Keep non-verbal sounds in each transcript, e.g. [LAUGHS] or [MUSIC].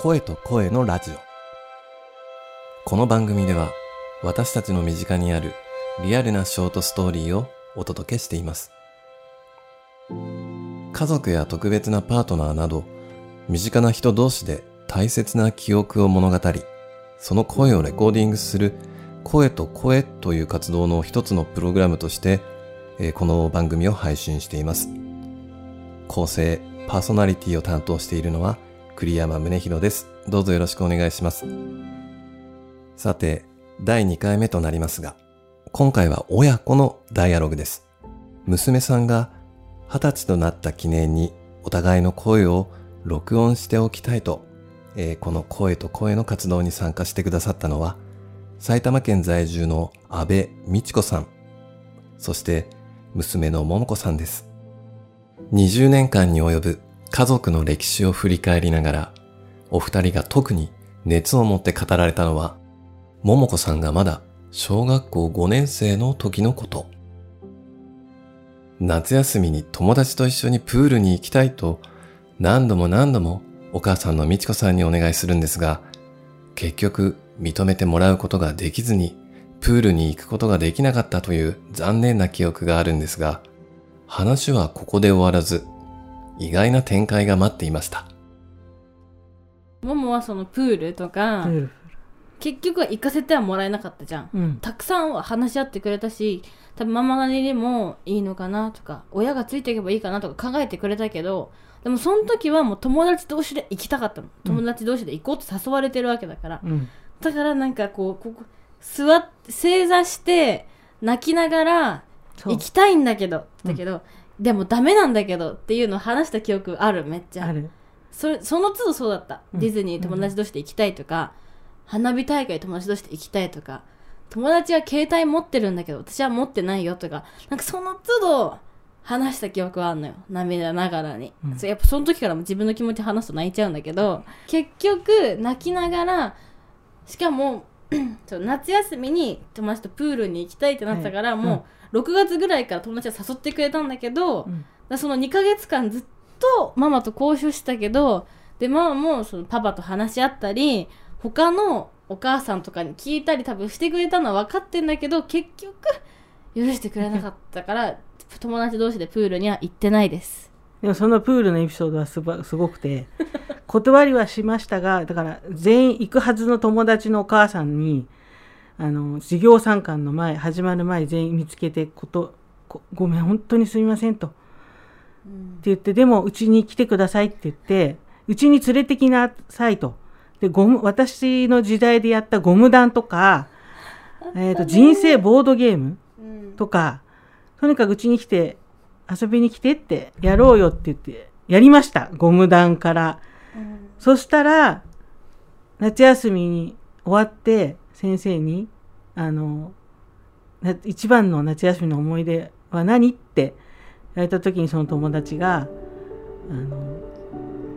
声と声のラジオ。この番組では私たちの身近にあるリアルなショートストーリーをお届けしています。家族や特別なパートナーなど身近な人同士で大切な記憶を物語り、その声をレコーディングする声と声という活動の一つのプログラムとして、えこの番組を配信しています。構成、パーソナリティを担当しているのは栗山宗弘です。どうぞよろしくお願いします。さて、第2回目となりますが、今回は親子のダイアログです。娘さんが二十歳となった記念にお互いの声を録音しておきたいと、えーこの声と声の活動に参加してくださったのは、埼玉県在住の安倍美智子さん、そして娘の桃子さんです。20年間に及ぶ家族の歴史を振り返りながら、お二人が特に熱を持って語られたのは、桃子さんがまだ小学校5年生の時のこと。夏休みに友達と一緒にプールに行きたいと何度も何度もお母さんの美智子さんにお願いするんですが、結局認めてもらうことができずにプールに行くことができなかったという残念な記憶があるんですが、話はここで終わらず、意外な展開が待っていました。ももはそのプールとか、うん結局は行かせてはもらえなかったじゃん。うんたくさんは話し合ってくれたし、多分ママなりにもいいのかなとか、親がついていけばいいかなとか考えてくれたけど、でもその時はもう友達同士で行きたかったの。友達同士で行こうと誘われてるわけだから。うんだからなんかこう、ここ、座って、正座して、泣きながら、行きたいんだけど、だけど、でもダメなんだけどっていうのを話した記憶ある、めっちゃ。ある。それその都度そうだった、うん。ディズニー友達同士で行きたいとか、花火大会友達同士で行きたいとか友達は携帯持ってるんだけど私は持ってないよとかなんかその都度話した記憶はあるのよ。涙ながらに、うん。やっぱその時からも自分の気持ち話すと泣いちゃうんだけど結局泣きながらしかも [CLEARS THROAT] そう夏休みに友達とプールに行きたいってなったから、はい。もう6月ぐらいから友達が誘ってくれたんだけど、うん。その2ヶ月間ずっとママと交渉したけどでママもそのパパと話し合ったり他のお母さんとかに聞いたり多分してくれたのは分かってんだけど結局許してくれなかったから [LAUGHS] 友達同士でプールには行ってないです。でもそのプールのエピソードはすばすごくて断りはしましたがだから全員行くはずの友達のお母さんにあの授業参観の前始まる前全員見つけてことごごめん本当にすみませんと。って言ってでもうちに来てくださいって言ってうちに連れてきなさいと。でゴム私の時代でやったゴム弾とか、えー、と人生ボードゲームとかとにかくうちに来て遊びに来てってやろうよって言ってやりましたゴム弾からそしたら夏休みに終わって先生にあのな一番の夏休みの思い出は何って言われた時にその友達があの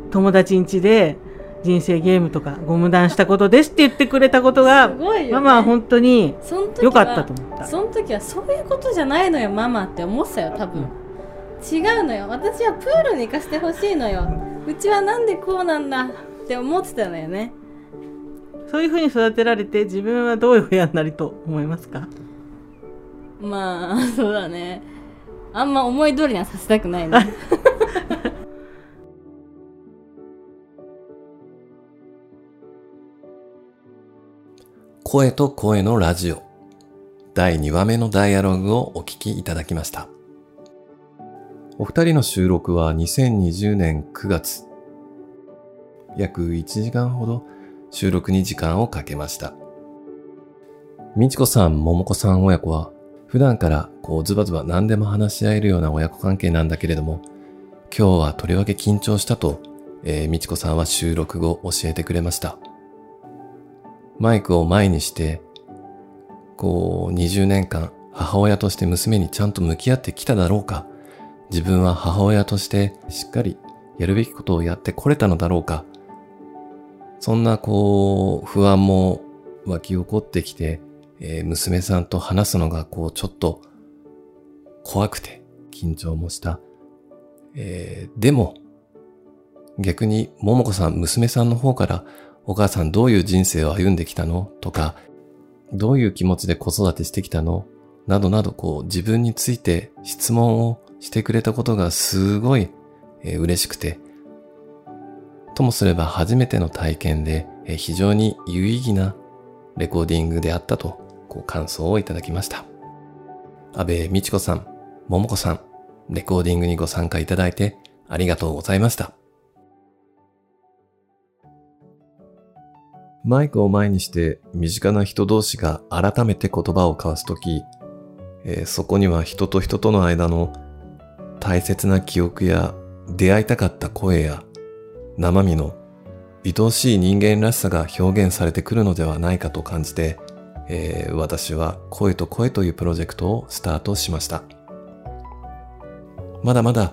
友達ん家で人生ゲームとかゴム弾したことですって言ってくれたことがね、ママは本当に良かったと思った。その時はそういうことじゃないのよママって思ってたよ多分、違うのよ。私はプールに行かせてほしいのようちはなんでこうなんだって思ってたのよね。そういうふうに育てられて自分はどういう親になりと思いますか？まあそうだね。あんま思い通りにはさせたくないね。[LAUGHS] 声と声のラジオ。第2話目のダイアログをお聞きいただきました。お二人の収録は2020年9月。約1時間ほど収録に時間をかけました。みちこさん、ももこさん親子は普段からこうズバズバ何でも話し合えるような親子関係なんだけれども、今日はとりわけ緊張したと、えーみちこさんは収録後教えてくれました。マイクを前にして、こう20年間母親として娘にちゃんと向き合ってきただろうか、自分は母親としてしっかりやるべきことをやってこれたのだろうか、そんなこう不安も湧き起こってきて、えー娘さんと話すのがこうちょっと怖くて緊張もした。えーでも、逆に、ももこさん、娘さんの方から、お母さんどういう人生を歩んできたの？とか、どういう気持ちで子育てしてきたの？などなど、こう、自分について質問をしてくれたことがすごい、え嬉しくて、ともすれば初めての体験で、え非常に有意義なレコーディングであったと、こう感想をいただきました。安部美智子さん、桃子さん、レコーディングにご参加いただいてありがとうございました。マイクを前にして身近な人同士が改めて言葉を交わすとき、えーそこには人と人との間の大切な記憶や出会いたかった声や生身の愛おしい人間らしさが表現されてくるのではないかと感じて、えー私は声と声というプロジェクトをスタートしました。まだまだ、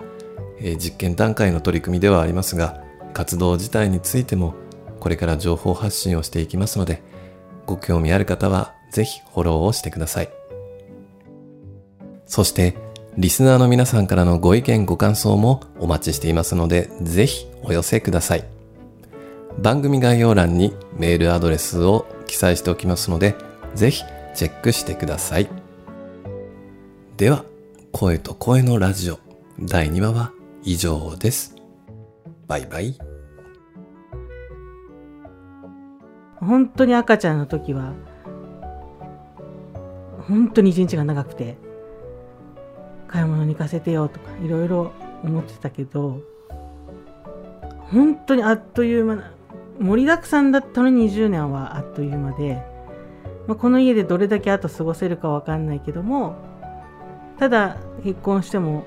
えー実験段階の取り組みではありますが、活動自体についてもこれから情報発信をしていきますので、ご興味ある方はぜひフォローをしてください。そして、リスナーの皆さんからのご意見ご感想もお待ちしていますので、ぜひお寄せください。番組概要欄にメールアドレスを記載しておきますので、ぜひチェックしてください。では、声と声のラジオ第2話は以上です。バイバイ。本当に赤ちゃんの時は本当に一日が長くて買い物に行かせてよとかいろいろ思ってたけど本当にあっという間な盛りだくさんだったのに20年はあっという間で、まあ、この家でどれだけあと過ごせるかわかんないけどもただ結婚しても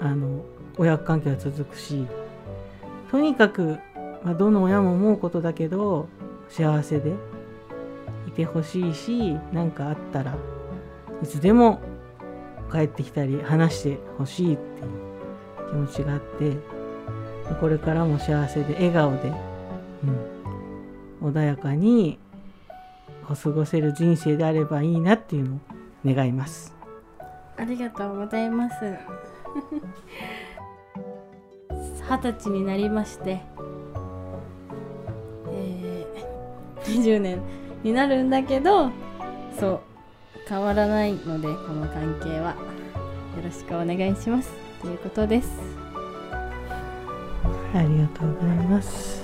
あの親子関係は続くしとにかく、まあ、どの親も思うことだけど幸せでいてほしいし何かあったらいつでも帰ってきたり話してほしいっていう気持ちがあってこれからも幸せで笑顔で、うん、穏やかに過ごせる人生であればいいなっていうのを願います。ありがとうございます。二十歳になりまして、えー、20年になるんだけど、そう、変わらないので、この関係は。よろしくお願いします。ということです。ありがとうございます。